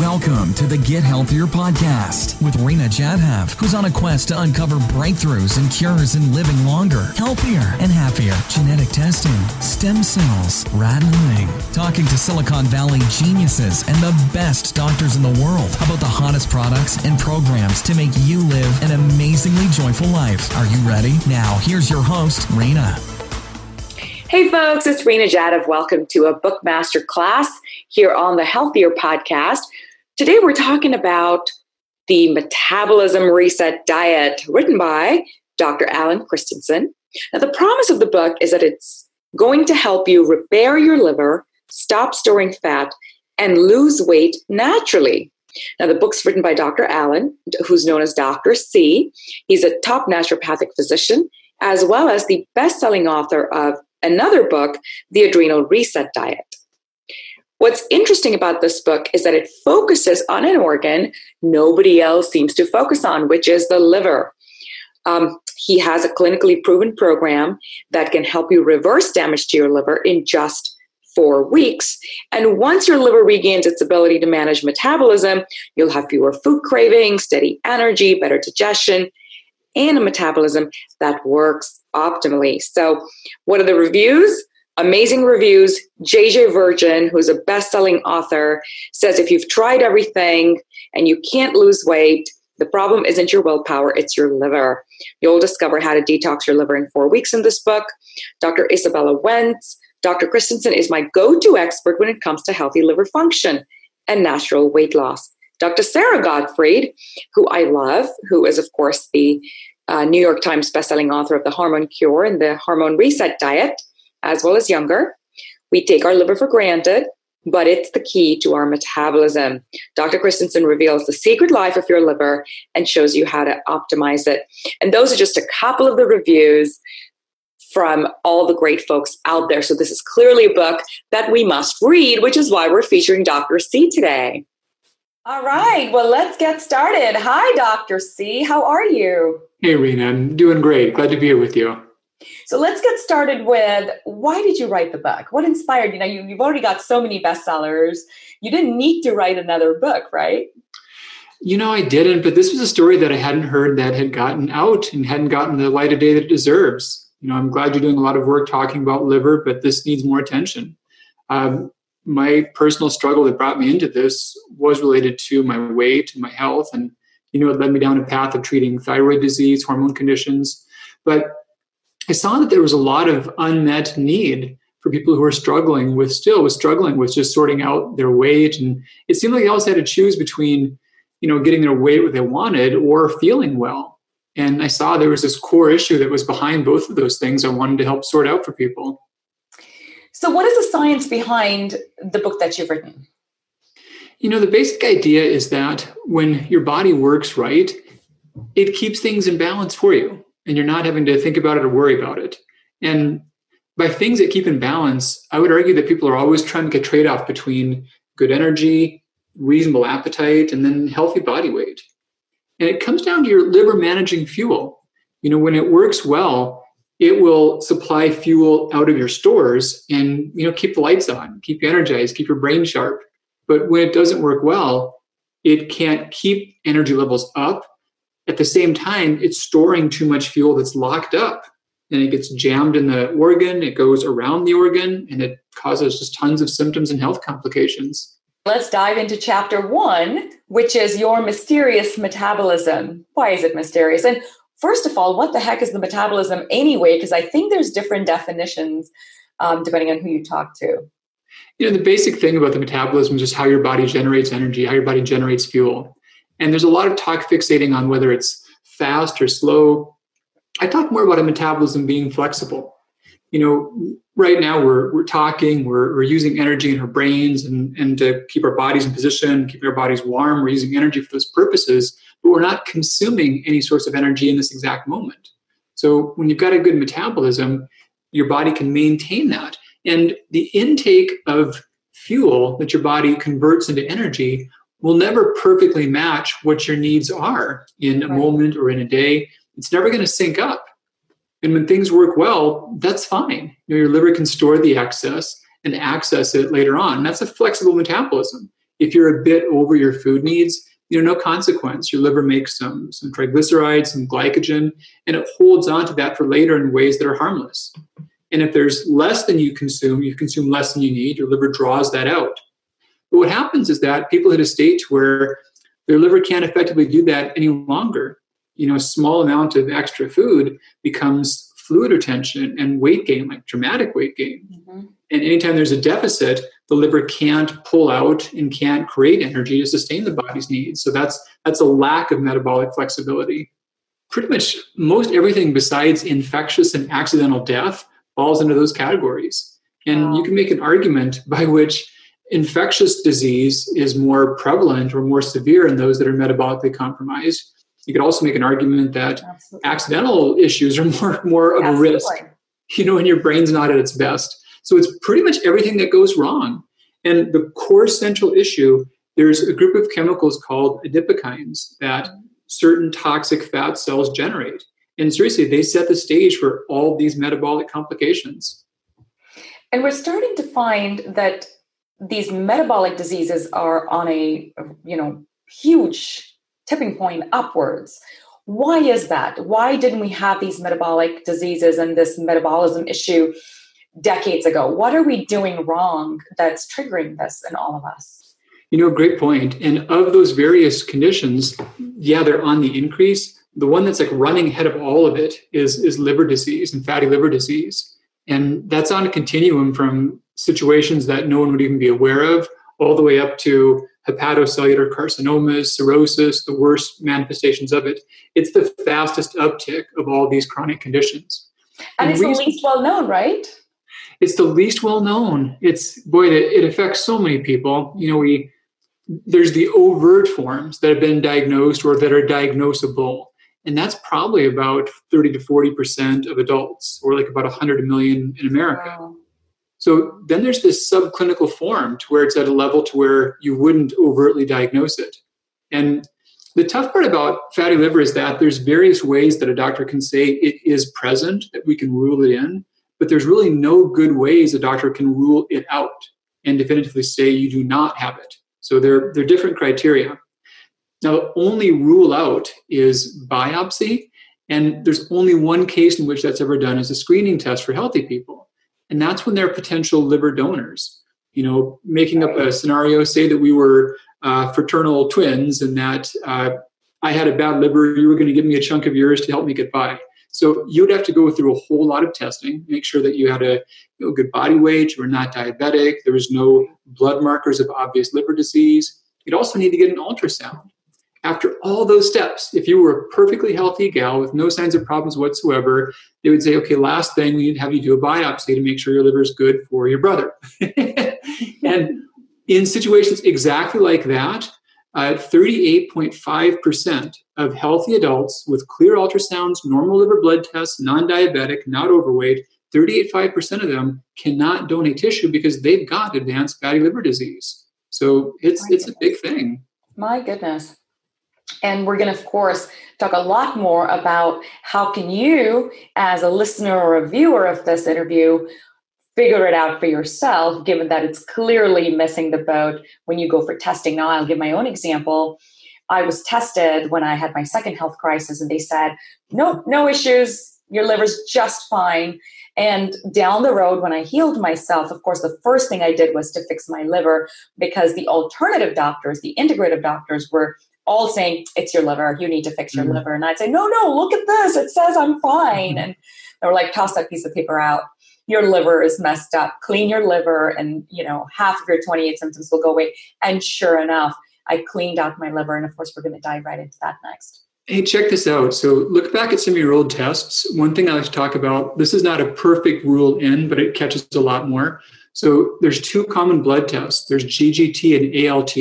Welcome to the Get Healthier podcast with Reena Jadhav, who's on a quest to uncover breakthroughs and cures in living longer, healthier, and happier. Genetic testing, stem cells, rattling, talking to Silicon Valley geniuses and the best doctors in the world about the hottest products and programs to make you live an amazingly joyful life. Are you ready? Now, here's your host, Reena. Hey folks, it's Reena Jadhav. Welcome to a Bookmaster class here on the Healthier Podcast. Today we're talking about the Metabolism Reset Diet, written by Dr. Alan Christianson. Now, the promise of the book is that it's going to help you repair your liver, stop storing fat, and lose weight naturally. Now, the book's written by Dr. Alan, who's known as Dr. C. He's a top naturopathic physician, as well as the best selling author of another book, The Adrenal Reset Diet. What's interesting about this book is that it focuses on an organ nobody else seems to focus on, which is the liver. Um, he has a clinically proven program that can help you reverse damage to your liver in just four weeks. And once your liver regains its ability to manage metabolism, you'll have fewer food cravings, steady energy, better digestion, and a metabolism that works optimally. So, what are the reviews? Amazing reviews. JJ Virgin, who's a best selling author, says if you've tried everything and you can't lose weight, the problem isn't your willpower, it's your liver. You'll discover how to detox your liver in four weeks in this book. Dr. Izabella Wentz, Dr. Christianson is my go to expert when it comes to healthy liver function and natural weight loss. Dr. Sara Gottfried, who I love, who is, of course, the uh, New York Times bestselling author of The Hormone Cure and the Hormone Reset Diet, as well as younger. We take our liver for granted, but it's the key to our metabolism. Dr. Christianson reveals the secret life of your liver and shows you how to optimize it. And those are just a couple of the reviews from all the great folks out there. So, this is clearly a book that we must read, which is why we're featuring Dr. C today. All right. Well, let's get started. Hi, Dr. C. How are you? Hey, Reena. I'm doing great. Glad to be here with you. So let's get started with why did you write the book? What inspired you? Now, you, you've already got so many bestsellers. You didn't need to write another book, right? You know, I didn't, but this was a story that I hadn't heard that had gotten out and hadn't gotten the light of day that it deserves. You know, I'm glad you're doing a lot of work talking about liver, but this needs more attention. Um, my personal struggle that brought me into this was related to my weight and my health and you know it led me down a path of treating thyroid disease hormone conditions but i saw that there was a lot of unmet need for people who are struggling with still was struggling with just sorting out their weight. And it seemed like they always had to choose between you know getting their weight what they wanted or feeling well. And i saw there was this core issue that was behind both of those things. I wanted to help sort out for people. So, what is the science behind the book that you've written? You know, the basic idea is that when your body works right, it keeps things in balance for you, and you're not having to think about it or worry about it. And by things that keep in balance, I would argue that people are always trying to get trade off between good energy, reasonable appetite, and then healthy body weight. And it comes down to your liver managing fuel. You know, when it works well, it will supply fuel out of your stores and you know keep the lights on keep you energized keep your brain sharp but when it doesn't work well it can't keep energy levels up at the same time it's storing too much fuel that's locked up and it gets jammed in the organ it goes around the organ and it causes just tons of symptoms and health complications let's dive into chapter one which is your mysterious metabolism why is it mysterious and first of all, what the heck is the metabolism anyway? Because I think there's different definitions um, depending on who you talk to. You know, the basic thing about the metabolism is just how your body generates energy, how your body generates fuel. And there's a lot of talk fixating on whether it's fast or slow. I talk more about a metabolism being flexible. You know, right now we're, we're talking, we're, we're using energy in our brains and, and to keep our bodies in position, keep our bodies warm. We're using energy for those purposes but we're not consuming any source of energy in this exact moment. So when you've got a good metabolism, your body can maintain that. And the intake of fuel that your body converts into energy will never perfectly match what your needs are in a right. moment or in a day. It's never going to sync up. And when things work well, that's fine. You know, your liver can store the excess and access it later on. And that's a flexible metabolism. if you're a bit over your food needs, you know, no consequence. Your liver makes some some triglycerides, some glycogen, and it holds on to that for later in ways that are harmless. And if there's less than you consume, you consume less than you need, your liver draws that out. But what happens is that people hit a stage where their liver can't effectively do that any longer. You know, a small amount of extra food becomes fluid retention and weight gain, like dramatic weight gain. Mm-hmm. And anytime there's a deficit, the liver can't pull out and can't create energy to sustain the body's needs. So that's that's a lack of metabolic flexibility. Pretty much most everything besides infectious and accidental death falls into those categories. And wow. you can make an argument by which infectious disease is more prevalent or more severe in those that are metabolically compromised. You could also make an argument that Absolutely. accidental issues are more more of Absolutely. a risk. You know, when your brain's not at its best. So it's pretty much everything that goes wrong. And the core central issue there's a group of chemicals called adipokines that certain toxic fat cells generate. And seriously, they set the stage for all these metabolic complications. And we're starting to find that these metabolic diseases are on a you know huge tipping point upwards. Why is that? Why didn't we have these metabolic diseases and this metabolism issue decades ago? What are we doing wrong that's triggering this in all of us? You know great point. And of those various conditions yeah they're on the increase. The one that's like running ahead of all of it is is liver disease and fatty liver disease. And that's on a continuum from situations that no one would even be aware of, all the way up to hepatocellular carcinomas, cirrhosis, the worst manifestations of it. It's the fastest uptick of all these chronic conditions. And, and it's reason, the least well known, right? It's the least well known. It's boy, it, it affects so many people. You know, we there's the overt forms that have been diagnosed or that are diagnosable. And that's probably about 30 to 40% of adults, or like about 100 million in America. Wow. So then there's this subclinical form to where it's at a level to where you wouldn't overtly diagnose it. And the tough part about fatty liver is that there's various ways that a doctor can say it is present, that we can rule it in, but there's really no good ways a doctor can rule it out and definitively say you do not have it. So they're, they're different criteria. Now, the only rule out is biopsy, and there's only one case in which that's ever done as a screening test for healthy people and that's when they're potential liver donors you know making up a scenario say that we were uh, fraternal twins and that uh, i had a bad liver you were going to give me a chunk of yours to help me get by. So you'd have to go through a whole lot of testing make sure that you had a you know, good body weight you were not diabetic there was no blood markers of obvious liver disease. You'd also need to get an ultrasound after all those steps, if you were a perfectly healthy gal with no signs of problems whatsoever, they would say, okay, last thing, we need to have you do a biopsy to make sure your liver is good for your brother. and in situations exactly like that, uh, 38.5% of healthy adults with clear ultrasounds, normal liver blood tests, non diabetic, not overweight, 38.5% of them cannot donate tissue because they've got advanced fatty liver disease. So it's, it's a big thing. My goodness. And we're going to, of course, talk a lot more about how can you, as a listener or a viewer of this interview, figure it out for yourself, given that it's clearly missing the boat when you go for testing. Now, I'll give my own example. I was tested when I had my second health crisis, and they said, no, no issues. Your liver's just fine. And down the road, when I healed myself, of course, the first thing I did was to fix my liver because the alternative doctors, the integrative doctors, were all saying it's your liver you need to fix your mm-hmm. liver and i'd say no no look at this it says i'm fine mm-hmm. and they were like toss that piece of paper out your liver is messed up clean your liver and you know half of your 28 symptoms will go away and sure enough i cleaned out my liver and of course we're going to dive right into that next Hey, check this out. So, look back at some of your old tests. One thing I like to talk about this is not a perfect rule in, but it catches a lot more. So, there's two common blood tests there's GGT and ALT.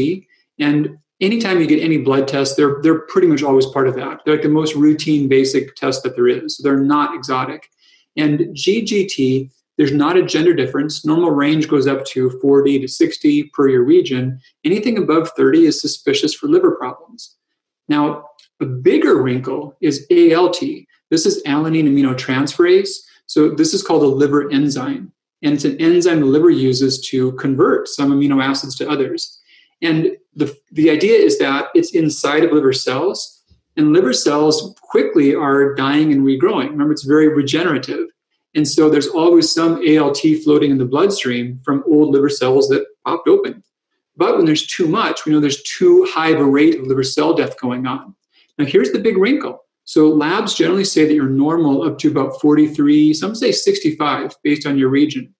And anytime you get any blood tests, they're they're pretty much always part of that. They're like the most routine, basic test that there is. So they're not exotic. And GGT, there's not a gender difference. Normal range goes up to 40 to 60 per your region. Anything above 30 is suspicious for liver problems. Now, a bigger wrinkle is ALT. This is alanine aminotransferase. So this is called a liver enzyme. And it's an enzyme the liver uses to convert some amino acids to others. And the, the idea is that it's inside of liver cells, and liver cells quickly are dying and regrowing. Remember, it's very regenerative. And so there's always some ALT floating in the bloodstream from old liver cells that popped open. But when there's too much, we know there's too high of a rate of liver cell death going on. Now, here's the big wrinkle. So, labs generally say that you're normal up to about 43, some say 65 based on your region.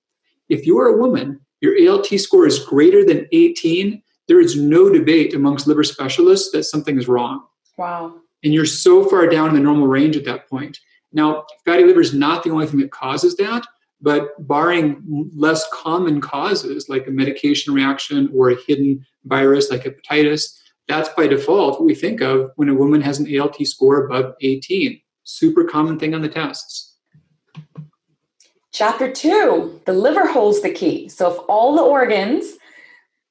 If you are a woman, your ALT score is greater than 18, there is no debate amongst liver specialists that something is wrong. Wow. And you're so far down in the normal range at that point. Now, fatty liver is not the only thing that causes that, but barring less common causes like a medication reaction or a hidden virus like hepatitis, that's by default what we think of when a woman has an ALT score above 18. Super common thing on the tests. Chapter two the liver holds the key. So, if all the organs,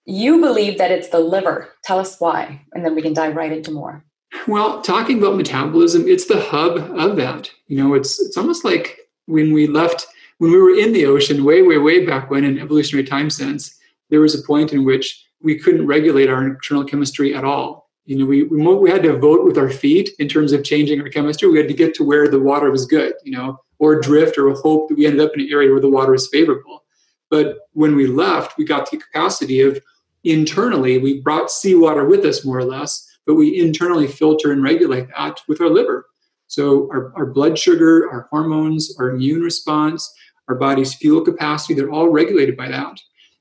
you believe that it's the liver. Tell us why, and then we can dive right into more. Well, talking about metabolism, it's the hub of that. You know, it's it's almost like when we left when we were in the ocean way, way, way back when in evolutionary time sense, there was a point in which we couldn't regulate our internal chemistry at all. You know, we, we, we had to vote with our feet in terms of changing our chemistry. We had to get to where the water was good, you know, or drift or hope that we ended up in an area where the water was favorable. But when we left, we got the capacity of internally, we brought seawater with us more or less, but we internally filter and regulate that with our liver. So our, our blood sugar, our hormones, our immune response, our body's fuel capacity, they're all regulated by that.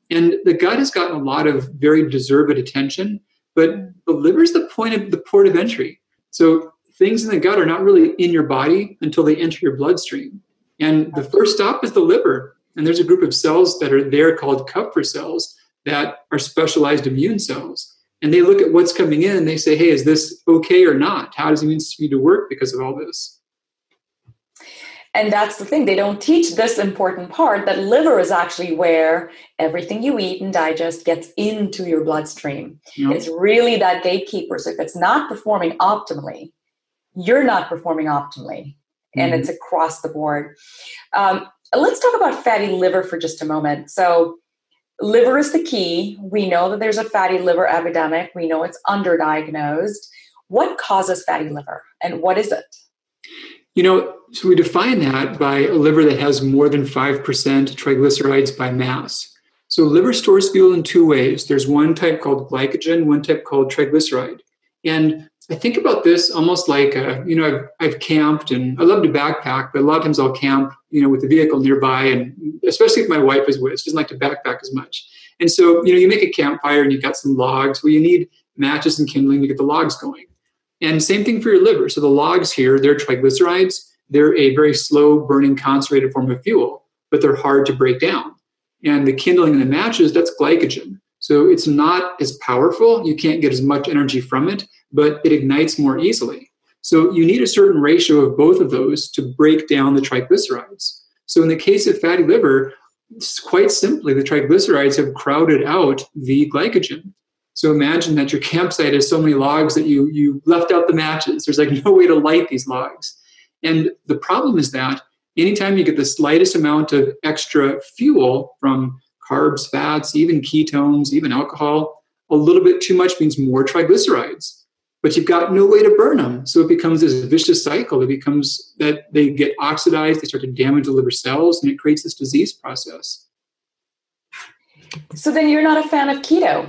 And the gut has gotten a lot of very deserved attention, but the liver is the point of the port of entry. So things in the gut are not really in your body until they enter your bloodstream. And the first stop is the liver. And there's a group of cells that are there called Kupffer cells that are specialized immune cells. And they look at what's coming in and they say, hey, is this okay or not? How does immune system need to work because of all this? And that's the thing, they don't teach this important part that liver is actually where everything you eat and digest gets into your bloodstream. Yep. It's really that gatekeeper. So if it's not performing optimally, you're not performing optimally. Mm-hmm. And it's across the board. Um, let's talk about fatty liver for just a moment. So, liver is the key. We know that there's a fatty liver epidemic, we know it's underdiagnosed. What causes fatty liver and what is it? You know, so we define that by a liver that has more than 5% triglycerides by mass. So liver stores fuel in two ways. There's one type called glycogen, one type called triglyceride. And I think about this almost like, a, you know, I've, I've camped and I love to backpack, but a lot of times I'll camp, you know, with the vehicle nearby. And especially if my wife is with, she doesn't like to backpack as much. And so, you know, you make a campfire and you've got some logs. Well, you need matches and kindling to get the logs going. And same thing for your liver. So the logs here, they're triglycerides. They're a very slow burning concentrated form of fuel, but they're hard to break down. And the kindling and the matches, that's glycogen. So it's not as powerful. You can't get as much energy from it, but it ignites more easily. So you need a certain ratio of both of those to break down the triglycerides. So in the case of fatty liver, quite simply, the triglycerides have crowded out the glycogen. So imagine that your campsite has so many logs that you you left out the matches. There's like no way to light these logs. And the problem is that anytime you get the slightest amount of extra fuel from carbs, fats, even ketones, even alcohol, a little bit too much means more triglycerides. But you've got no way to burn them. So it becomes this vicious cycle. It becomes that they get oxidized, they start to damage the liver cells, and it creates this disease process. So then you're not a fan of keto.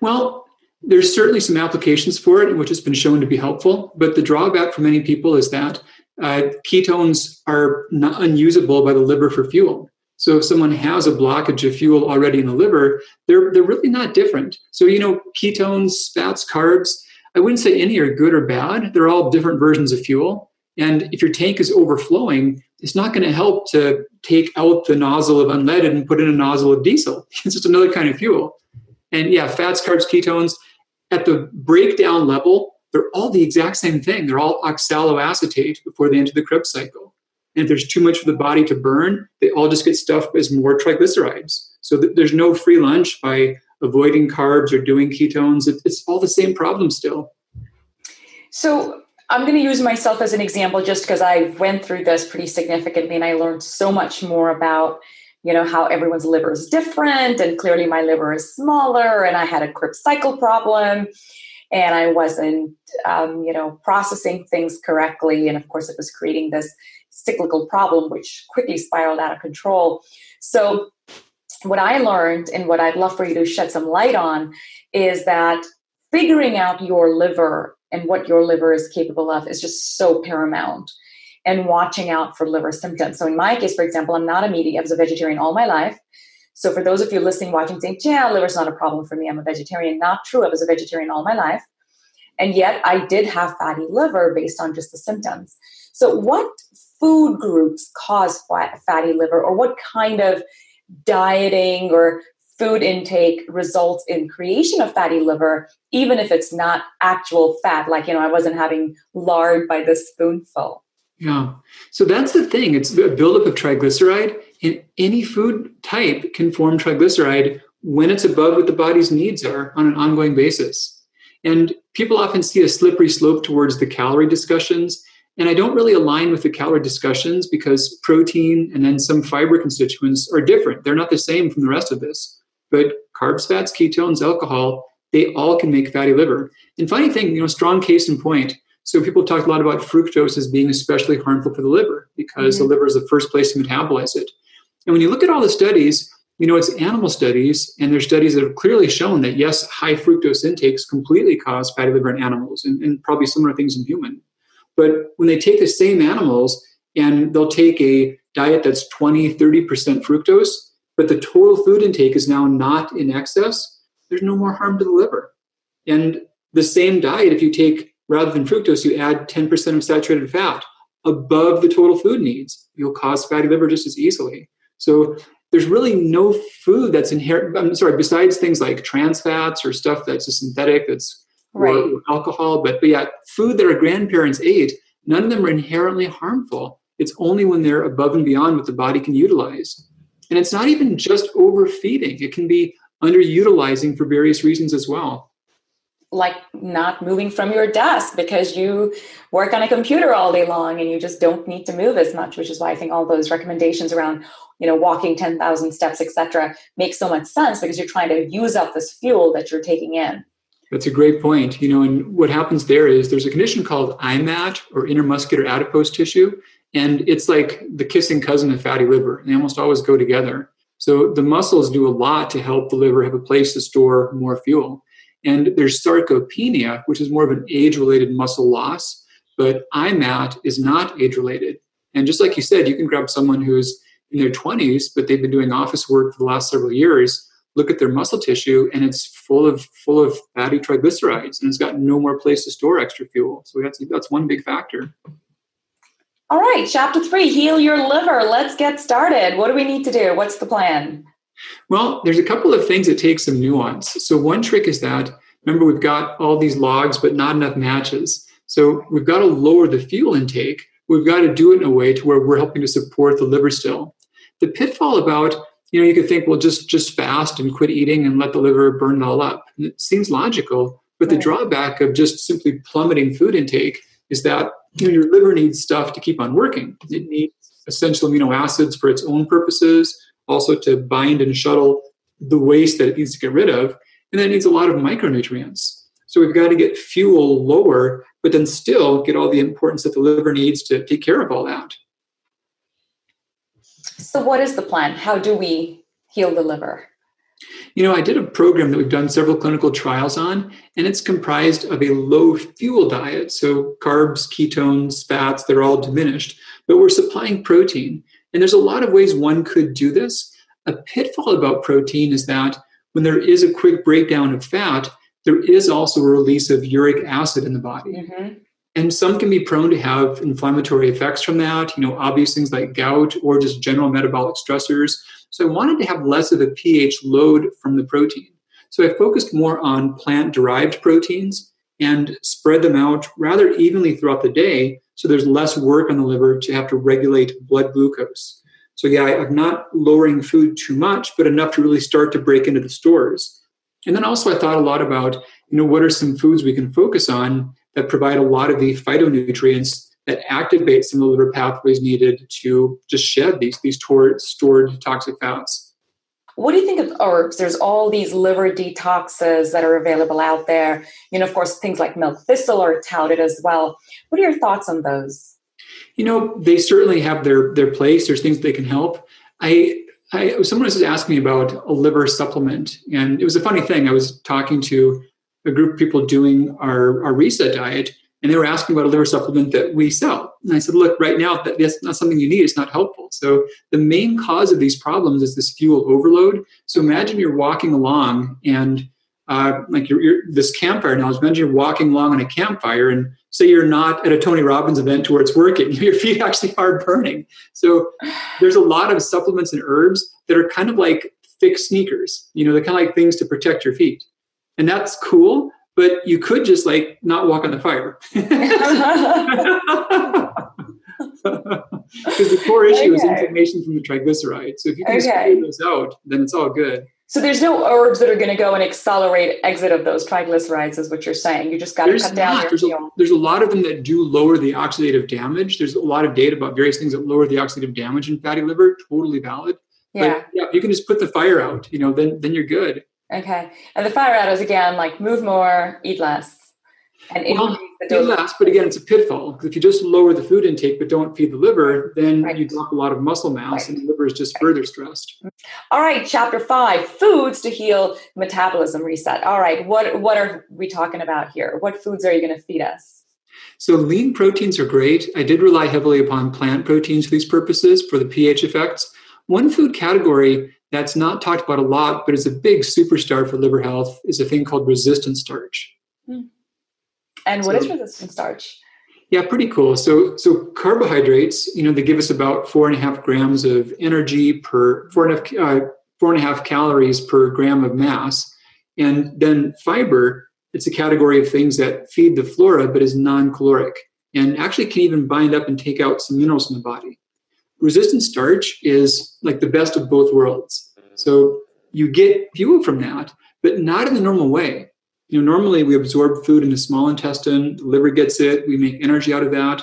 Well, there's certainly some applications for it, which has been shown to be helpful. But the drawback for many people is that uh, ketones are not unusable by the liver for fuel. So if someone has a blockage of fuel already in the liver, they're they're really not different. So you know, ketones, fats, carbs. I wouldn't say any are good or bad. They're all different versions of fuel. And if your tank is overflowing, it's not going to help to take out the nozzle of unleaded and put in a nozzle of diesel. It's just another kind of fuel. And yeah, fats, carbs, ketones, at the breakdown level, they're all the exact same thing. They're all oxaloacetate before they enter the Krebs cycle. And if there's too much for the body to burn, they all just get stuffed as more triglycerides. So th- there's no free lunch by avoiding carbs or doing ketones. It, it's all the same problem still. So I'm going to use myself as an example just because I went through this pretty significantly and I learned so much more about you know, how everyone's liver is different, and clearly my liver is smaller, and I had a Krebs cycle problem, and I wasn't, um, you know, processing things correctly, and of course, it was creating this cyclical problem, which quickly spiraled out of control. So, what I learned, and what I'd love for you to shed some light on, is that figuring out your liver and what your liver is capable of is just so paramount and watching out for liver symptoms. So in my case, for example, I'm not a meat. I was a vegetarian all my life. So for those of you listening, watching, saying, yeah, liver's not a problem for me. I'm a vegetarian. Not true. I was a vegetarian all my life. And yet I did have fatty liver based on just the symptoms. So what food groups cause fatty liver or what kind of dieting or food intake results in creation of fatty liver even if it's not actual fat like you know i wasn't having lard by the spoonful yeah. So that's the thing. It's a buildup of triglyceride, and any food type can form triglyceride when it's above what the body's needs are on an ongoing basis. And people often see a slippery slope towards the calorie discussions. And I don't really align with the calorie discussions because protein and then some fiber constituents are different. They're not the same from the rest of this. But carbs, fats, ketones, alcohol, they all can make fatty liver. And funny thing, you know, strong case in point, so people talk a lot about fructose as being especially harmful for the liver because mm-hmm. the liver is the first place to metabolize it. And when you look at all the studies, you know, it's animal studies, and there's studies that have clearly shown that yes, high fructose intakes completely cause fatty liver in animals and, and probably similar things in human. But when they take the same animals and they'll take a diet that's 20, 30% fructose, but the total food intake is now not in excess, there's no more harm to the liver. And the same diet, if you take rather than fructose, you add 10% of saturated fat above the total food needs. You'll cause fatty liver just as easily. So there's really no food that's inherent. I'm sorry, besides things like trans fats or stuff that's a synthetic, that's right. or, or alcohol. But, but yeah, food that our grandparents ate, none of them are inherently harmful. It's only when they're above and beyond what the body can utilize. And it's not even just overfeeding, it can be underutilizing for various reasons as well like not moving from your desk because you work on a computer all day long and you just don't need to move as much which is why i think all those recommendations around you know walking 10,000 steps etc make so much sense because you're trying to use up this fuel that you're taking in. That's a great point. You know and what happens there is there's a condition called imat or intermuscular adipose tissue and it's like the kissing cousin of fatty liver. They almost always go together. So the muscles do a lot to help the liver have a place to store more fuel and there's sarcopenia, which is more of an age related muscle loss, but IMAT is not age related. And just like you said, you can grab someone who's in their 20s, but they've been doing office work for the last several years, look at their muscle tissue, and it's full of full of fatty triglycerides, and it's got no more place to store extra fuel. So that's that's one big factor. All right, chapter three, heal your liver. Let's get started. What do we need to do? What's the plan? Well, there's a couple of things that take some nuance. So one trick is that remember we've got all these logs but not enough matches. So we've got to lower the fuel intake. We've got to do it in a way to where we're helping to support the liver still. The pitfall about you know you could think well just just fast and quit eating and let the liver burn it all up. And it seems logical, but the drawback of just simply plummeting food intake is that you know your liver needs stuff to keep on working. It needs essential amino acids for its own purposes also to bind and shuttle the waste that it needs to get rid of. And that needs a lot of micronutrients. So we've got to get fuel lower, but then still get all the importance that the liver needs to take care of all that. So, what is the plan? How do we heal the liver? You know, I did a program that we've done several clinical trials on, and it's comprised of a low fuel diet. So, carbs, ketones, fats, they're all diminished, but we're supplying protein. And there's a lot of ways one could do this. A pitfall about protein is that when there is a quick breakdown of fat, there is also a release of uric acid in the body. Mm-hmm. And some can be prone to have inflammatory effects from that, you know, obvious things like gout or just general metabolic stressors. So I wanted to have less of a pH load from the protein. So I focused more on plant derived proteins and spread them out rather evenly throughout the day so there's less work on the liver to have to regulate blood glucose. So yeah, I'm not lowering food too much, but enough to really start to break into the stores. And then also I thought a lot about, you know, what are some foods we can focus on that provide a lot of the phytonutrients that activate some of the liver pathways needed to just shed these these stored, toxic fats. What do you think of herbs? There's all these liver detoxes that are available out there. You know, of course, things like milk thistle are touted as well. What are your thoughts on those? You know, they certainly have their their place. There's things they can help. I, I someone was asking me about a liver supplement, and it was a funny thing. I was talking to a group of people doing our, our reset diet, and they were asking about a liver supplement that we sell. And I said, look, right now, that, that's not something you need. It's not helpful. So the main cause of these problems is this fuel overload. So imagine you're walking along and uh, like you're, you're, this campfire now. Imagine you're walking along on a campfire and say you're not at a Tony Robbins event where it's working. Your feet actually are burning. So there's a lot of supplements and herbs that are kind of like thick sneakers. You know, they're kind of like things to protect your feet. And that's cool, but you could just like not walk on the fire. Because the core issue okay. is inflammation from the triglycerides. So if you can okay. those out, then it's all good. So there's no herbs that are going to go and accelerate exit of those triglycerides, is what you're saying. You just got to cut down your there's a, there's a lot of them that do lower the oxidative damage. There's a lot of data about various things that lower the oxidative damage in fatty liver. Totally valid. Yeah. But yeah, you can just put the fire out. You know, then then you're good. Okay. And the fire out is again like move more, eat less. And well, eat less, but again, it's a pitfall. Because If you just lower the food intake but don't feed the liver, then right. you drop a lot of muscle mass right. and the liver is just right. further stressed. All right, chapter five, foods to heal metabolism reset. All right, what what are we talking about here? What foods are you going to feed us? So lean proteins are great. I did rely heavily upon plant proteins for these purposes for the pH effects. One food category that's not talked about a lot, but is a big superstar for liver health, is a thing called resistant starch. Hmm. And what so, is resistant starch? Yeah, pretty cool. So, so carbohydrates, you know, they give us about four and a half grams of energy per four and a half, uh, four and a half calories per gram of mass, and then fiber. It's a category of things that feed the flora, but is non-caloric, and actually can even bind up and take out some minerals from the body resistant starch is like the best of both worlds. So you get fuel from that, but not in the normal way. You know, normally we absorb food in the small intestine, the liver gets it, we make energy out of that.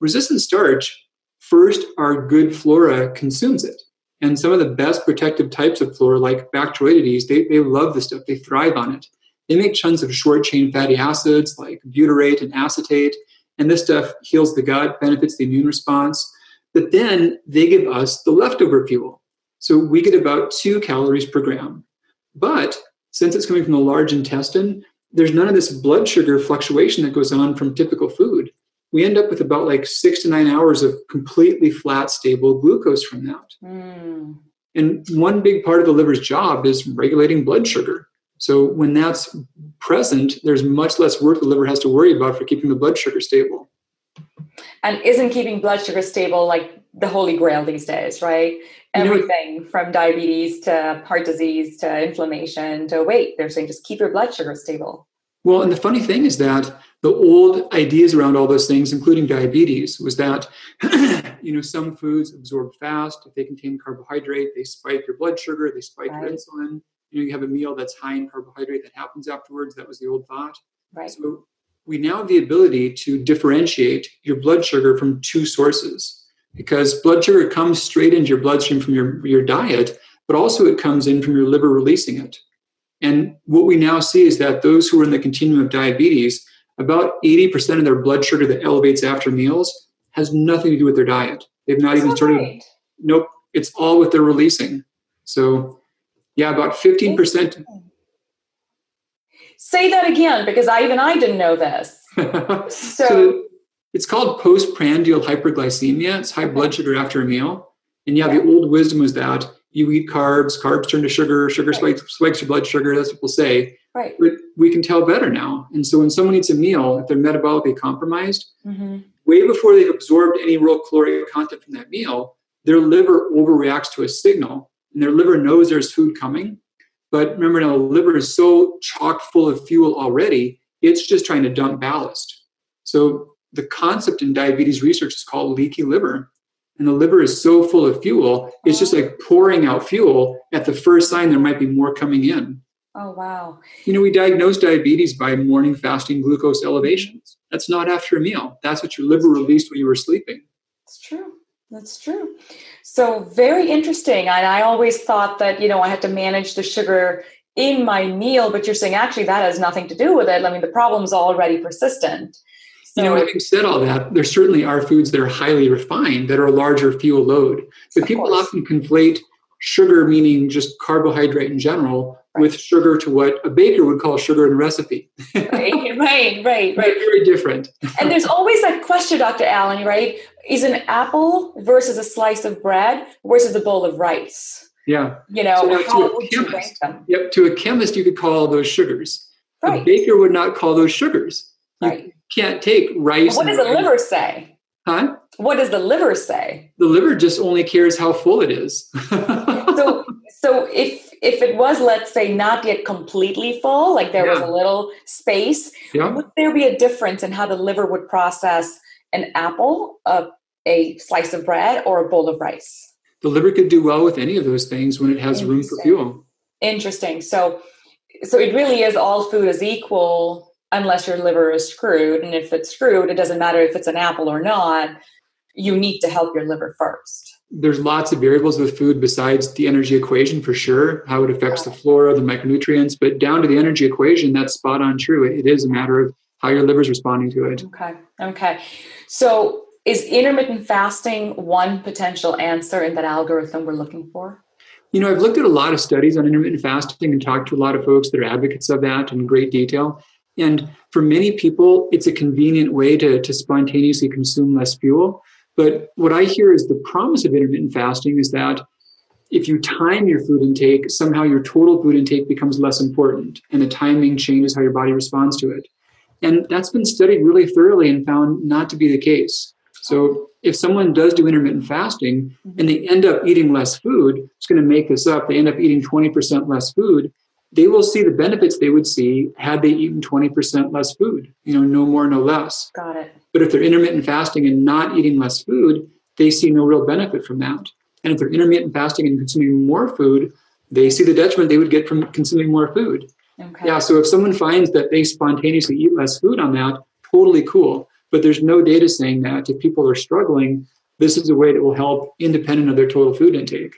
Resistant starch, first, our good flora consumes it. And some of the best protective types of flora, like Bacteroidetes, they, they love this stuff. They thrive on it. They make tons of short chain fatty acids like butyrate and acetate. And this stuff heals the gut, benefits the immune response. But then they give us the leftover fuel. So we get about two calories per gram. But since it's coming from the large intestine, there's none of this blood sugar fluctuation that goes on from typical food. We end up with about like six to nine hours of completely flat, stable glucose from that. Mm. And one big part of the liver's job is regulating blood sugar. So when that's present, there's much less work the liver has to worry about for keeping the blood sugar stable and isn't keeping blood sugar stable like the holy grail these days, right? Everything from diabetes to heart disease to inflammation to weight. They're saying just keep your blood sugar stable. Well, and the funny thing is that the old ideas around all those things, including diabetes, was that you know some foods absorb fast. If they contain carbohydrate, they spike your blood sugar, they spike right. your insulin. You know, you have a meal that's high in carbohydrate that happens afterwards. That was the old thought. Right. So we now have the ability to differentiate your blood sugar from two sources because blood sugar comes straight into your bloodstream from your, your diet, but also it comes in from your liver releasing it. And what we now see is that those who are in the continuum of diabetes, about 80% of their blood sugar that elevates after meals has nothing to do with their diet. They've not That's even started. Right. Nope, it's all what they're releasing. So, yeah, about 15%. Say that again, because I even I didn't know this. so, so, it's called postprandial hyperglycemia. It's high blood sugar after a meal. And yeah, yeah, the old wisdom was that you eat carbs, carbs turn to sugar, sugar right. spikes, spikes your blood sugar. That's what people say. Right. But we can tell better now. And so when someone eats a meal, if they're metabolically compromised, mm-hmm. way before they've absorbed any real caloric content from that meal, their liver overreacts to a signal, and their liver knows there's food coming, but remember now, the liver is so chock full of fuel already, it's just trying to dump ballast. So the concept in diabetes research is called leaky liver. And the liver is so full of fuel, it's just like pouring out fuel at the first sign there might be more coming in. Oh, wow. You know, we diagnose diabetes by morning fasting glucose elevations. That's not after a meal. That's what your liver released when you were sleeping. It's true. That's true. So very interesting. And I always thought that, you know, I had to manage the sugar in my meal, but you're saying actually that has nothing to do with it. I mean, the problem's already persistent. So, you know, having said all that, there certainly are foods that are highly refined that are a larger fuel load. But people course. often conflate sugar, meaning just carbohydrate in general, right. with sugar to what a baker would call sugar in a recipe. right, right, right, right. very different. and there's always that question, Dr. Alan, right? Is an apple versus a slice of bread versus a bowl of rice? Yeah. You know, so how would chemist, you rank them? Yep. To a chemist, you could call those sugars. Right. A baker would not call those sugars. You right. can't take rice. what does the liver say? Huh? What does the liver say? The liver just only cares how full it is. so, so if if it was, let's say, not yet completely full, like there yeah. was a little space, yeah. would there be a difference in how the liver would process an apple, a, a slice of bread, or a bowl of rice? The liver could do well with any of those things when it has room for fuel. Interesting. So, so it really is all food is equal unless your liver is screwed, and if it's screwed, it doesn't matter if it's an apple or not. You need to help your liver first there's lots of variables with food besides the energy equation for sure, how it affects the flora, the micronutrients, but down to the energy equation, that's spot on true. It is a matter of how your liver's responding to it. Okay. Okay. So is intermittent fasting one potential answer in that algorithm we're looking for? You know, I've looked at a lot of studies on intermittent fasting and talked to a lot of folks that are advocates of that in great detail. And for many people, it's a convenient way to, to spontaneously consume less fuel. But what I hear is the promise of intermittent fasting is that if you time your food intake, somehow your total food intake becomes less important, and the timing changes how your body responds to it. And that's been studied really thoroughly and found not to be the case. So if someone does do intermittent fasting mm-hmm. and they end up eating less food, it's going to make this up. They end up eating 20% less food. They will see the benefits they would see had they eaten 20% less food, you know, no more, no less. Got it. But if they're intermittent fasting and not eating less food, they see no real benefit from that. And if they're intermittent fasting and consuming more food, they see the detriment they would get from consuming more food. Okay. Yeah, so if someone finds that they spontaneously eat less food on that, totally cool. But there's no data saying that if people are struggling, this is a way that will help independent of their total food intake.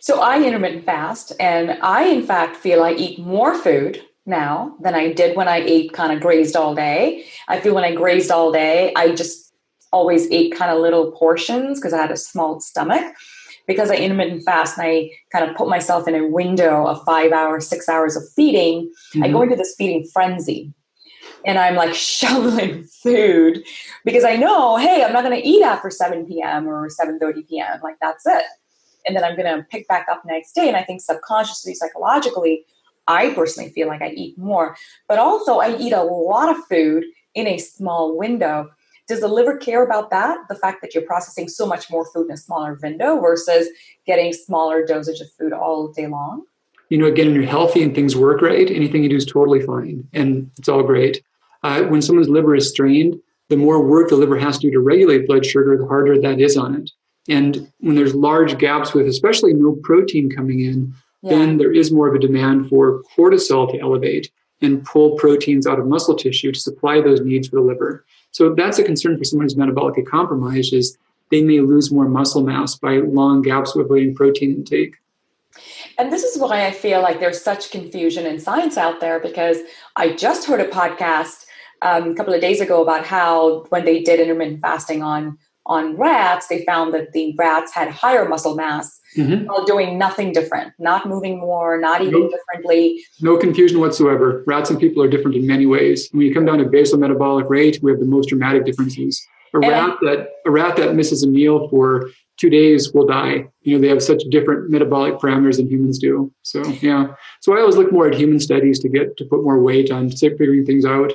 So I intermittent fast, and I, in fact, feel I eat more food now than I did when I ate kind of grazed all day. I feel when I grazed all day, I just always ate kind of little portions because I had a small stomach. Because I intermittent fast and I kind of put myself in a window of five hours, six hours of feeding, mm-hmm. I go mm-hmm. into this feeding frenzy. And I'm like shoveling food because I know, hey, I'm not going to eat after 7 p.m. or 7:30 p.m. Like that's it. And then I'm going to pick back up next day. And I think subconsciously, psychologically, I personally feel like I eat more, but also I eat a lot of food in a small window. Does the liver care about that? The fact that you're processing so much more food in a smaller window versus getting smaller dosage of food all day long? You know, again, when you're healthy and things work right, anything you do is totally fine and it's all great. Uh, when someone's liver is strained, the more work the liver has to do to regulate blood sugar, the harder that is on it. And when there's large gaps with especially no protein coming in, yeah. then there is more of a demand for cortisol to elevate and pull proteins out of muscle tissue to supply those needs for the liver. So that's a concern for someone who's metabolically compromised is they may lose more muscle mass by long gaps with avoiding protein intake. And this is why I feel like there's such confusion in science out there because I just heard a podcast um, a couple of days ago about how when they did intermittent fasting on on rats, they found that the rats had higher muscle mass mm-hmm. while doing nothing different, not moving more, not eating nope. differently. No confusion whatsoever. Rats and people are different in many ways. When you come down to basal metabolic rate, we have the most dramatic differences. A and rat that a rat that misses a meal for two days will die. You know, they have such different metabolic parameters than humans do. So yeah. So I always look more at human studies to get to put more weight on figuring things out.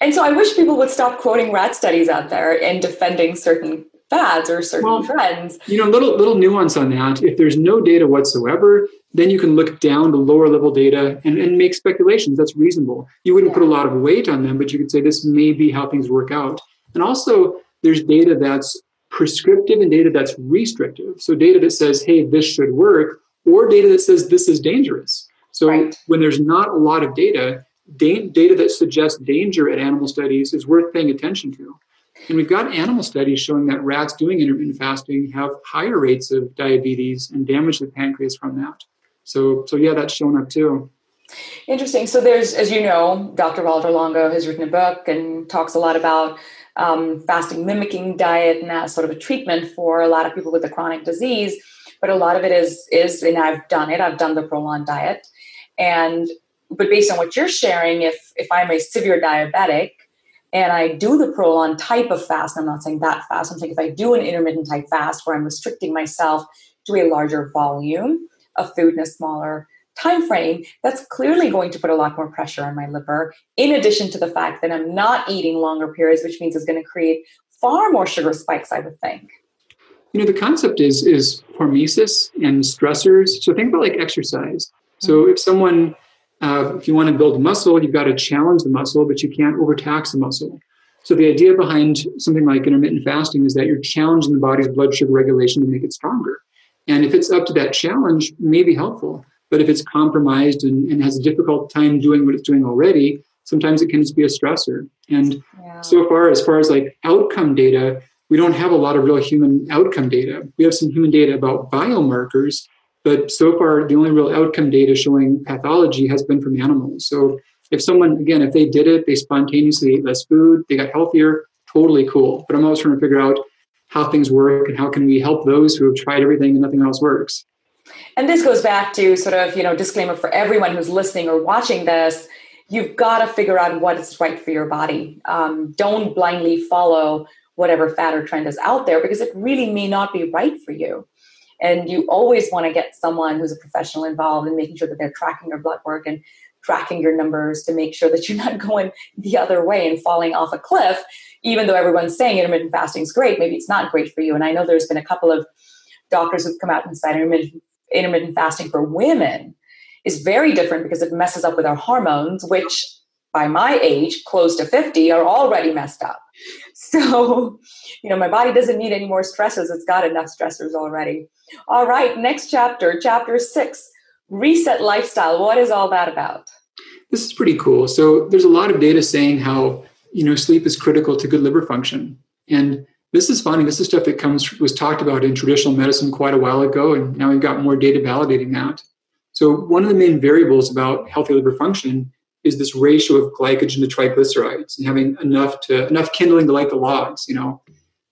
And so I wish people would stop quoting rat studies out there and defending certain fads or certain well, trends. You know, little little nuance on that. If there's no data whatsoever, then you can look down to lower level data and, and make speculations. That's reasonable. You wouldn't yeah. put a lot of weight on them, but you could say this may be how things work out. And also, there's data that's prescriptive and data that's restrictive. So data that says, hey, this should work, or data that says this is dangerous. So right. when there's not a lot of data, da- data that suggests danger at animal studies is worth paying attention to. And we've got animal studies showing that rats doing intermittent fasting have higher rates of diabetes and damage the pancreas from that. So, so yeah, that's shown up too. Interesting. So there's, as you know, Dr. Walter Longo has written a book and talks a lot about um, fasting mimicking diet and as sort of a treatment for a lot of people with a chronic disease. But a lot of it is is, and I've done it. I've done the Prolon diet, and but based on what you're sharing, if if I'm a severe diabetic and I do the Prolon type of fast, I'm not saying that fast. I'm saying if I do an intermittent type fast where I'm restricting myself to a larger volume of food in a smaller time frame, that's clearly going to put a lot more pressure on my liver. In addition to the fact that I'm not eating longer periods, which means it's going to create far more sugar spikes, I would think. You know, the concept is is hormesis and stressors. So think about like exercise. So mm-hmm. if someone, uh, if you want to build muscle, you've got to challenge the muscle, but you can't overtax the muscle. So the idea behind something like intermittent fasting is that you're challenging the body's blood sugar regulation to make it stronger. And if it's up to that challenge, may be helpful. But if it's compromised and, and has a difficult time doing what it's doing already, sometimes it can just be a stressor. And yeah. so far, as far as like outcome data, we don't have a lot of real human outcome data. We have some human data about biomarkers, but so far, the only real outcome data showing pathology has been from animals. So if someone, again, if they did it, they spontaneously ate less food, they got healthier, totally cool. But I'm always trying to figure out how things work and how can we help those who have tried everything and nothing else works. And this goes back to sort of, you know, disclaimer for everyone who's listening or watching this. You've got to figure out what is right for your body. Um, don't blindly follow whatever fad or trend is out there because it really may not be right for you. And you always want to get someone who's a professional involved in making sure that they're tracking your blood work and tracking your numbers to make sure that you're not going the other way and falling off a cliff, even though everyone's saying intermittent fasting is great. Maybe it's not great for you. And I know there's been a couple of doctors who've come out and said intermittent intermittent fasting for women is very different because it messes up with our hormones, which by my age, close to 50, are already messed up. So, you know, my body doesn't need any more stresses. It's got enough stressors already. All right, next chapter, chapter six reset lifestyle. What is all that about? This is pretty cool. So, there's a lot of data saying how, you know, sleep is critical to good liver function. And this is funny. This is stuff that comes was talked about in traditional medicine quite a while ago, and now we've got more data validating that. So one of the main variables about healthy liver function is this ratio of glycogen to triglycerides and having enough to enough kindling to light the logs, you know.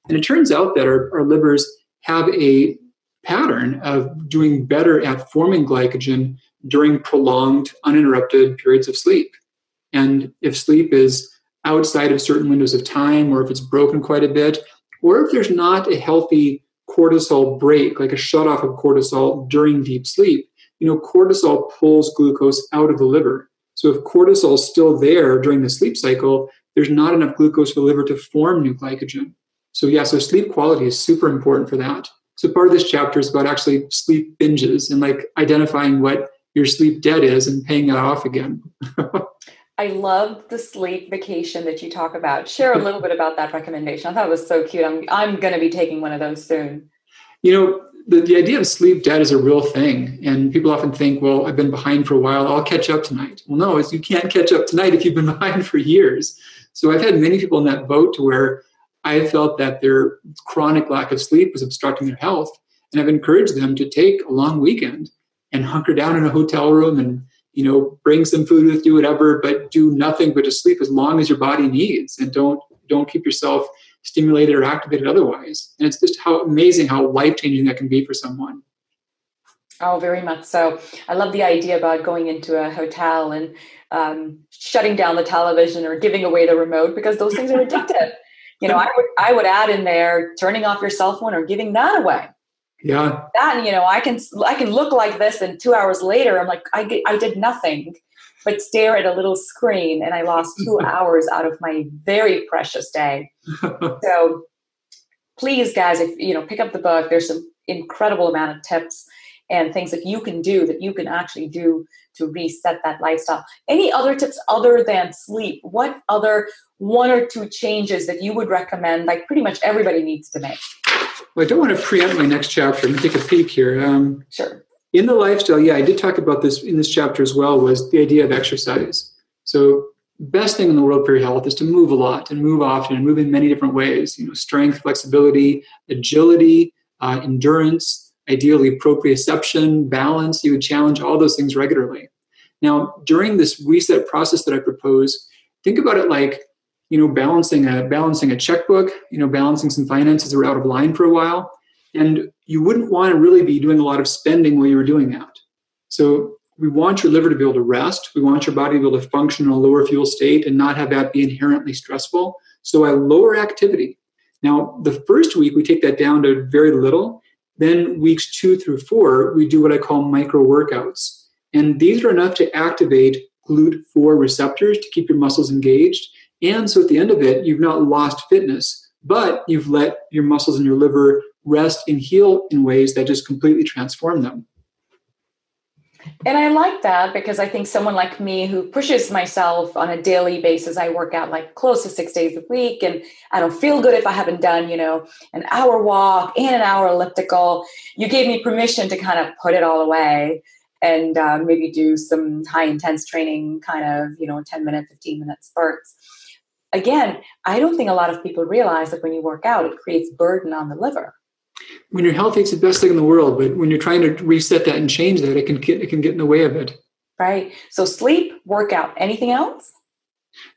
And it turns out that our, our livers have a pattern of doing better at forming glycogen during prolonged, uninterrupted periods of sleep. And if sleep is outside of certain windows of time or if it's broken quite a bit, or if there's not a healthy cortisol break, like a shut off of cortisol during deep sleep, you know, cortisol pulls glucose out of the liver. So if cortisol is still there during the sleep cycle, there's not enough glucose for the liver to form new glycogen. So yeah, so sleep quality is super important for that. So part of this chapter is about actually sleep binges and like identifying what your sleep debt is and paying it off again. I love the sleep vacation that you talk about. Share a little bit about that recommendation. I thought it was so cute. I'm I'm going to be taking one of those soon. You know, the, the idea of sleep debt is a real thing. And people often think, well, I've been behind for a while. I'll catch up tonight. Well, no, you can't catch up tonight if you've been behind for years. So I've had many people in that boat to where I felt that their chronic lack of sleep was obstructing their health. And I've encouraged them to take a long weekend and hunker down in a hotel room and you know, bring some food with you, whatever, but do nothing but just sleep as long as your body needs and don't don't keep yourself stimulated or activated otherwise. And it's just how amazing how life changing that can be for someone. Oh, very much so. I love the idea about going into a hotel and um, shutting down the television or giving away the remote because those things are addictive. you know, I would I would add in there turning off your cell phone or giving that away yeah that you know i can i can look like this and two hours later i'm like i, I did nothing but stare at a little screen and i lost two hours out of my very precious day so please guys if you know pick up the book there's some incredible amount of tips and things that you can do that you can actually do to reset that lifestyle any other tips other than sleep what other one or two changes that you would recommend like pretty much everybody needs to make well, I don't want to preempt my next chapter. Let me take a peek here. Um, sure. In the lifestyle, yeah, I did talk about this in this chapter as well, was the idea of exercise. So best thing in the world for your health is to move a lot and move often and move in many different ways. You know, strength, flexibility, agility, uh, endurance, ideally proprioception, balance. You would challenge all those things regularly. Now, during this reset process that I propose, think about it like you know balancing a balancing a checkbook. You know, balancing some finances that are out of line for a while, and you wouldn't want to really be doing a lot of spending while you were doing that. So we want your liver to be able to rest. We want your body to be able to function in a lower fuel state and not have that be inherently stressful. So I lower activity. Now, the first week we take that down to very little. Then weeks two through four, we do what I call micro workouts. And these are enough to activate GLUT4 receptors to keep your muscles engaged. And so at the end of it, you've not lost fitness, but you've let your muscles and your liver rest and heal in ways that just completely transform them. And I like that because I think someone like me who pushes myself on a daily basis, I work out like close to six days a week, and I don't feel good if I haven't done, you know, an hour walk and an hour elliptical. You gave me permission to kind of put it all away and uh, maybe do some high intense training, kind of, you know, 10 minute, 15 minute spurts. Again, I don't think a lot of people realize that when you work out, it creates burden on the liver when you're healthy, it's the best thing in the world. But when you're trying to reset that and change that, it can get, it can get in the way of it. Right. So sleep, workout, anything else?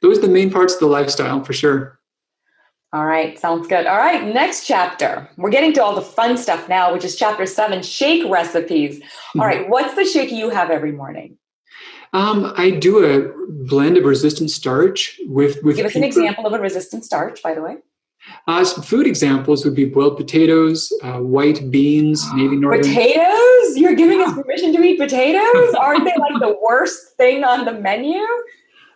Those are the main parts of the lifestyle for sure. All right, sounds good. All right, next chapter. We're getting to all the fun stuff now, which is chapter seven shake recipes. All right, mm-hmm. what's the shake you have every morning? Um, I do a blend of resistant starch with with. Give us an example of a resistant starch, by the way. Uh, some food examples would be boiled potatoes, uh, white beans, maybe northern. Potatoes? You're giving us permission to eat potatoes? Aren't they like the worst thing on the menu?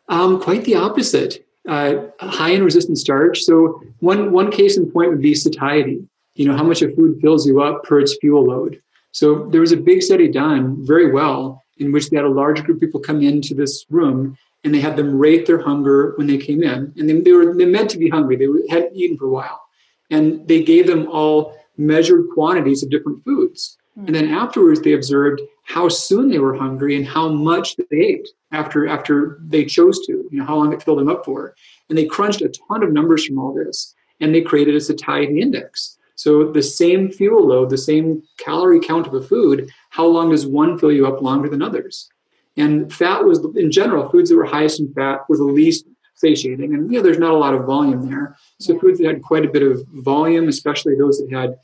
Um, quite the opposite. Uh, high in resistant starch. So one one case in point would be satiety. You know how much a food fills you up per its fuel load. So there was a big study done very well in which they had a large group of people come into this room and they had them rate their hunger when they came in. And they, they were they meant to be hungry. They hadn't eaten for a while. And they gave them all measured quantities of different foods. Mm. And then afterwards, they observed how soon they were hungry and how much they ate after after they chose to, you know, how long it filled them up for. And they crunched a ton of numbers from all this, and they created a satiety index. So the same fuel load, the same calorie count of a food, how long does one fill you up longer than others? And fat was, in general, foods that were highest in fat were the least satiating. And, you know, there's not a lot of volume there. So foods that had quite a bit of volume, especially those that had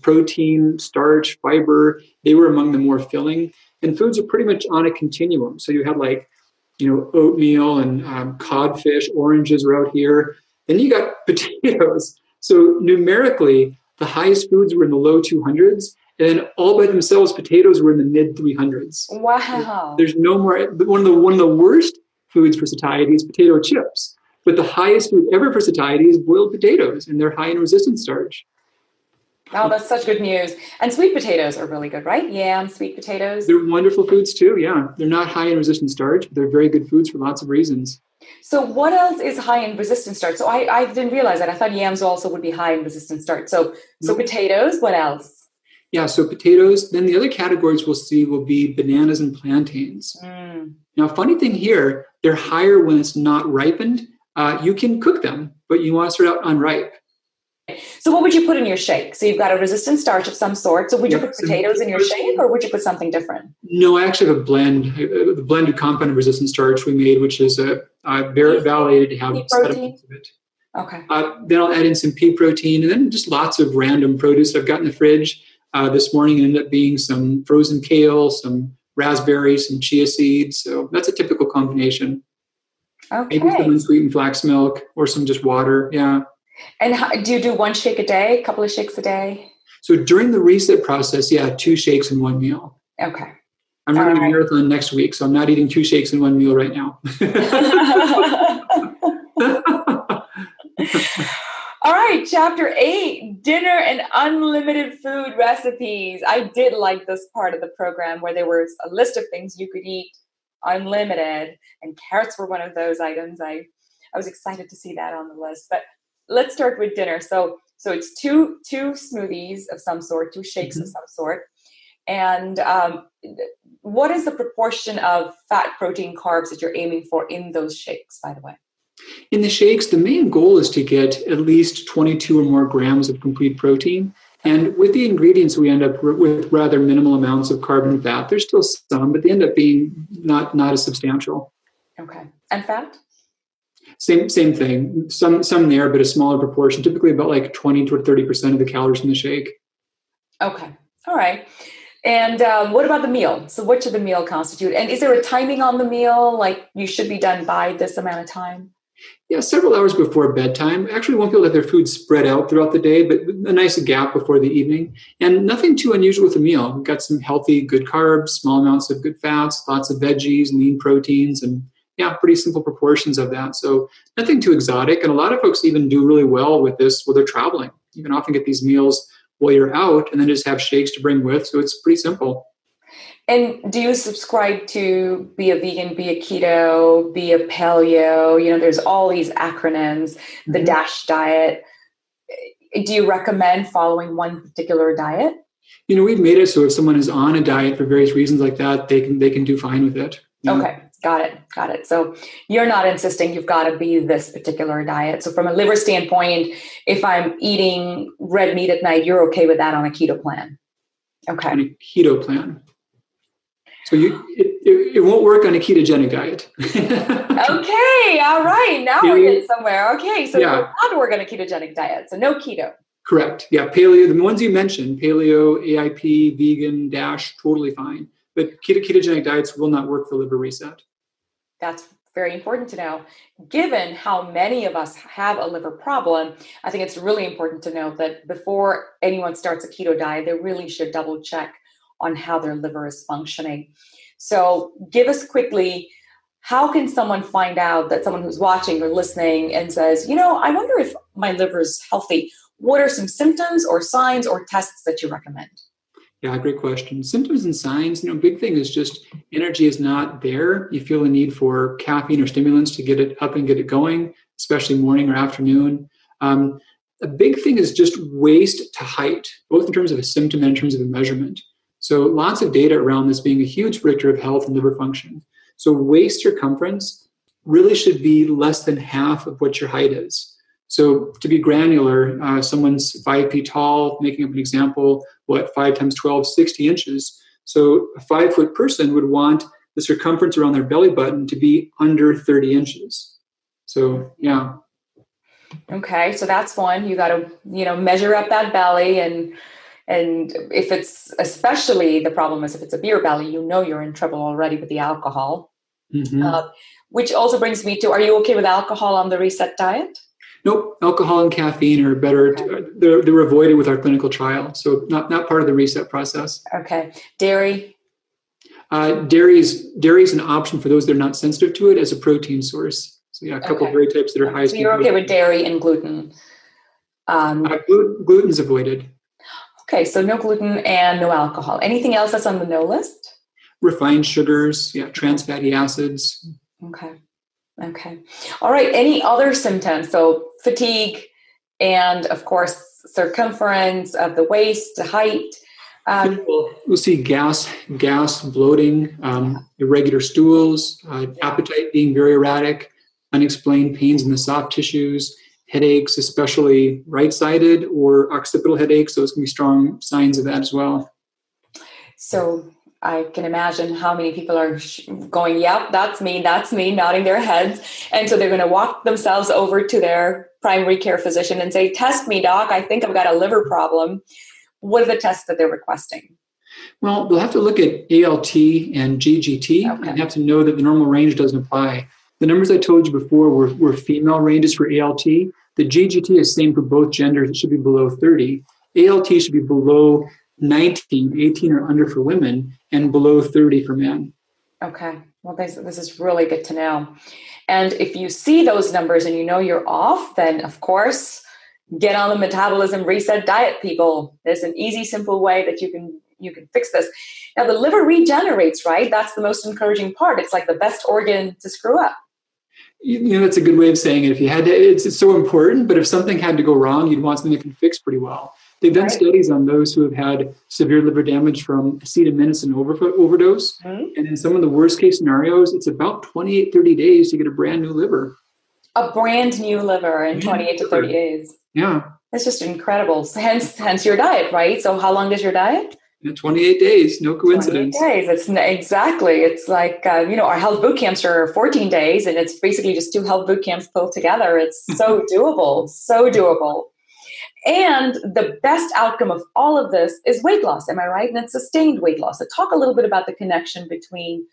protein, starch, fiber, they were among the more filling. And foods are pretty much on a continuum. So you had like, you know, oatmeal and um, codfish, oranges are out here. Then you got potatoes. So numerically, the highest foods were in the low 200s, and all by themselves, potatoes were in the mid 300s. Wow. There's no more. One of the one of the worst foods for satiety is potato chips. But the highest food ever for satiety is boiled potatoes, and they're high in resistant starch. Oh, that's such good news. And sweet potatoes are really good, right? Yam, sweet potatoes. They're wonderful foods too. Yeah, they're not high in resistant starch, but they're very good foods for lots of reasons. So, what else is high in resistant starch? So, I, I didn't realize that. I thought yams also would be high in resistant starch. So, so potatoes. What else? Yeah, so potatoes. Then the other categories we'll see will be bananas and plantains. Mm. Now, funny thing here, they're higher when it's not ripened. Uh, you can cook them, but you want to start out unripe. So, what would you put in your shake? So, you've got a resistant starch of some sort. So, would you put potatoes in your shake, or would you put something different? No, I actually have a blend, the blended compound of resistant starch we made, which is a, a very validated to have protein. of it. Okay. Uh, then I'll add in some pea protein, and then just lots of random produce I've got in the fridge. Uh, this morning ended up being some frozen kale, some raspberries, some chia seeds. So that's a typical combination. Okay. Maybe some unsweetened flax milk or some just water. Yeah. And how, do you do one shake a day, a couple of shakes a day? So during the reset process, yeah, two shakes in one meal. Okay. I'm running right. a marathon next week, so I'm not eating two shakes in one meal right now. All right, chapter eight dinner and unlimited food recipes. I did like this part of the program where there was a list of things you could eat unlimited, and carrots were one of those items. I, I was excited to see that on the list. But let's start with dinner. So, so it's two two smoothies of some sort, two shakes mm-hmm. of some sort, and um, what is the proportion of fat, protein, carbs that you're aiming for in those shakes, by the way? In the shakes, the main goal is to get at least 22 or more grams of complete protein. And with the ingredients, we end up with rather minimal amounts of carbon and fat. There's still some, but they end up being not not as substantial. Okay. And fat? Same same thing. Some some there, but a smaller proportion. Typically about like 20 to 30 percent of the calories in the shake. Okay. All right. And um, what about the meal? So, what should the meal constitute? And is there a timing on the meal? Like you should be done by this amount of time? Yeah, several hours before bedtime. Actually, won't people have their food spread out throughout the day, but a nice gap before the evening. And nothing too unusual with the meal. We've got some healthy, good carbs, small amounts of good fats, lots of veggies, lean proteins, and yeah, pretty simple proportions of that. So nothing too exotic. And a lot of folks even do really well with this while they're traveling. You can often get these meals while you're out and then just have shakes to bring with. So it's pretty simple. And do you subscribe to be a vegan, be a keto, be a paleo? You know, there's all these acronyms, the mm-hmm. DASH diet. Do you recommend following one particular diet? You know, we've made it so if someone is on a diet for various reasons like that, they can they can do fine with it. Okay, got it, got it. So you're not insisting you've got to be this particular diet. So from a liver standpoint, if I'm eating red meat at night, you're okay with that on a keto plan. Okay. On a keto plan. So you, it, it, it, won't work on a ketogenic diet. okay, all right. Now paleo, we're getting somewhere. Okay, so yeah. how to work on a ketogenic diet. So no keto. Correct. Yeah, paleo. The ones you mentioned, paleo, AIP, vegan, DASH, totally fine. But keto, ketogenic diets will not work for liver reset. That's very important to know. Given how many of us have a liver problem, I think it's really important to know that before anyone starts a keto diet, they really should double check on how their liver is functioning. So, give us quickly how can someone find out that someone who's watching or listening and says, you know, I wonder if my liver is healthy? What are some symptoms or signs or tests that you recommend? Yeah, great question. Symptoms and signs, you know, big thing is just energy is not there. You feel the need for caffeine or stimulants to get it up and get it going, especially morning or afternoon. Um, a big thing is just waist to height, both in terms of a symptom and in terms of a measurement. So lots of data around this being a huge predictor of health and liver function. So waist circumference really should be less than half of what your height is. So to be granular, uh, someone's five feet tall, making up an example, what, five times 12, 60 inches. So a five foot person would want the circumference around their belly button to be under 30 inches. So yeah. Okay, so that's one. You got to, you know, measure up that belly and and if it's especially the problem is if it's a beer belly, you know you're in trouble already with the alcohol. Mm-hmm. Uh, which also brings me to: Are you okay with alcohol on the reset diet? Nope, alcohol and caffeine are better. Okay. They're, they're avoided with our clinical trial, so not not part of the reset process. Okay, dairy. Uh, dairy is dairy is an option for those that are not sensitive to it as a protein source. So yeah, a couple okay. of dairy types that are high. So you're okay with dairy and gluten. Um, uh, gluten's avoided. Okay, so no gluten and no alcohol. Anything else that's on the no list? Refined sugars, yeah, trans fatty acids. Okay. Okay. All right. Any other symptoms? So fatigue and of course circumference of the waist, height. Um, we'll see gas, gas, bloating, um, irregular stools, uh, appetite being very erratic, unexplained pains in the soft tissues, headaches, especially right sided or occipital headaches. Those can be strong signs of that as well. So I can imagine how many people are going, Yep, that's me, that's me, nodding their heads. And so they're going to walk themselves over to their primary care physician and say, Test me, doc. I think I've got a liver problem. What are the tests that they're requesting? Well, they'll have to look at ALT and GGT okay. and have to know that the normal range doesn't apply. The numbers I told you before were, were female ranges for ALT. The GGT is same for both genders. It should be below 30. ALT should be below 19, 18 or under for women, and below 30 for men. Okay. Well, this, this is really good to know. And if you see those numbers and you know you're off, then of course, get on the metabolism reset diet, people. There's an easy, simple way that you can you can fix this. Now the liver regenerates, right? That's the most encouraging part. It's like the best organ to screw up you know that's a good way of saying it if you had to it's, it's so important but if something had to go wrong you'd want something that can fix pretty well They've done right. studies on those who have had severe liver damage from acetaminophen over- overdose. Mm-hmm. And in some of the worst case scenarios, it's about 28, 30 days to get a brand new liver. A brand new liver in 28 to 30 days. Yeah. That's just incredible. Hence, hence your diet, right? So how long is your diet? 28 days, no coincidence. 28 days. It's exactly. It's like uh, you know our health boot camps are 14 days, and it's basically just two health boot camps pulled together. It's so doable, so doable. And the best outcome of all of this is weight loss. Am I right? And it's sustained weight loss. So talk a little bit about the connection between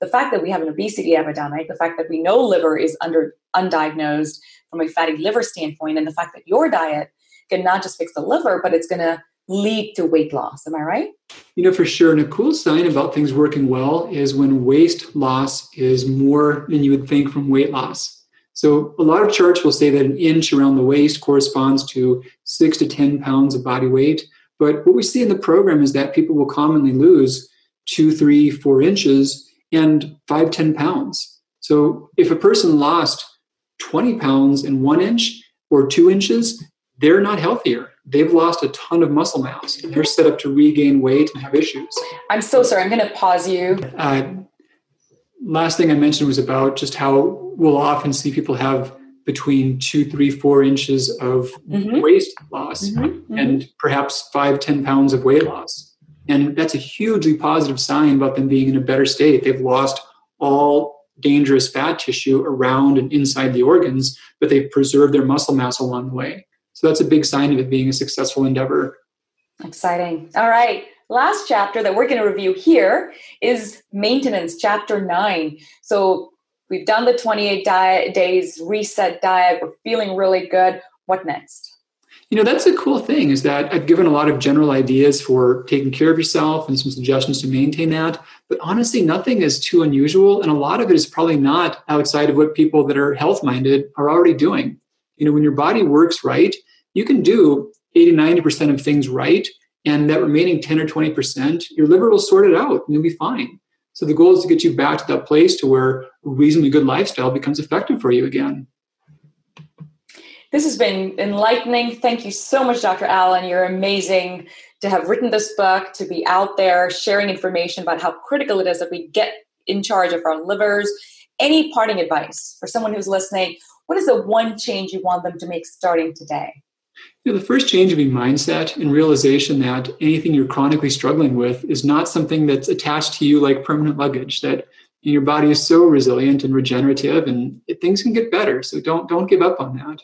the fact that we have an obesity epidemic, the fact that we know liver is under undiagnosed from a fatty liver standpoint, and the fact that your diet can not just fix the liver, but it's going to lead to weight loss. Am I right? You know, for sure. And a cool sign about things working well is when waist loss is more than you would think from weight loss. So, a lot of charts will say that an inch around the waist corresponds to six to 10 pounds of body weight. But what we see in the program is that people will commonly lose two, three, four inches and five, 10 pounds. So, if a person lost 20 pounds in one inch or two inches, they're not healthier. They've lost a ton of muscle mass. They're set up to regain weight and have issues. I'm so sorry. I'm going to pause you. Uh, last thing I mentioned was about just how we'll often see people have between two, three, four inches of mm-hmm. waist loss mm-hmm. Mm-hmm. and perhaps five, ten pounds of weight loss. And that's a hugely positive sign about them being in a better state. They've lost all dangerous fat tissue around and inside the organs, but they've preserved their muscle mass along the way. So that's a big sign of it being a successful endeavor. Exciting. All right. Last chapter that we're going to review here is maintenance, chapter nine. So we've done the 28 diet, days reset diet. We're feeling really good. What next? You know, that's a cool thing is that I've given a lot of general ideas for taking care of yourself and some suggestions to maintain that. But honestly, nothing is too unusual. And a lot of it is probably not outside of what people that are health minded are already doing. You know, when your body works right, you can do 80, 90% of things right. And that remaining 10 or 20%, your liver will sort it out and you'll be fine. So the goal is to get you back to that place to where a reasonably good lifestyle becomes effective for you again. This has been enlightening. Thank you so much, Dr. Alan. You're amazing to have written this book, to be out there sharing information about how critical it is that we get in charge of our livers. Any parting advice for someone who's listening? What is the one change you want them to make starting today? You know, the first change would be mindset and realization that anything you're chronically struggling with is not something that's attached to you like permanent luggage. That your body is so resilient and regenerative, and things can get better. So don't don't give up on that.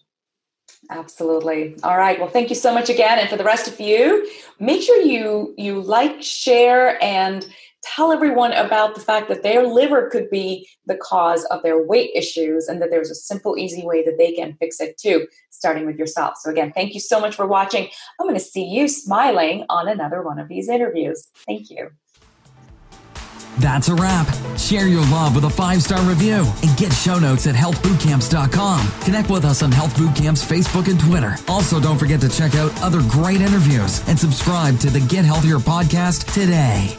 Absolutely. All right. Well, thank you so much again, and for the rest of you, make sure you you like, share, and tell everyone about the fact that their liver could be the cause of their weight issues and that there's a simple, easy way that they can fix it too, starting with yourself. So, again, thank you so much for watching. I'm going to see you smiling on another one of these interviews. Thank you. That's a wrap. Share your love with a five star review and get show notes at healthbootcamps.com. Connect with us on Health Bootcamps Facebook and Twitter. Also, don't forget to check out other great interviews and subscribe to the Get Healthier podcast today.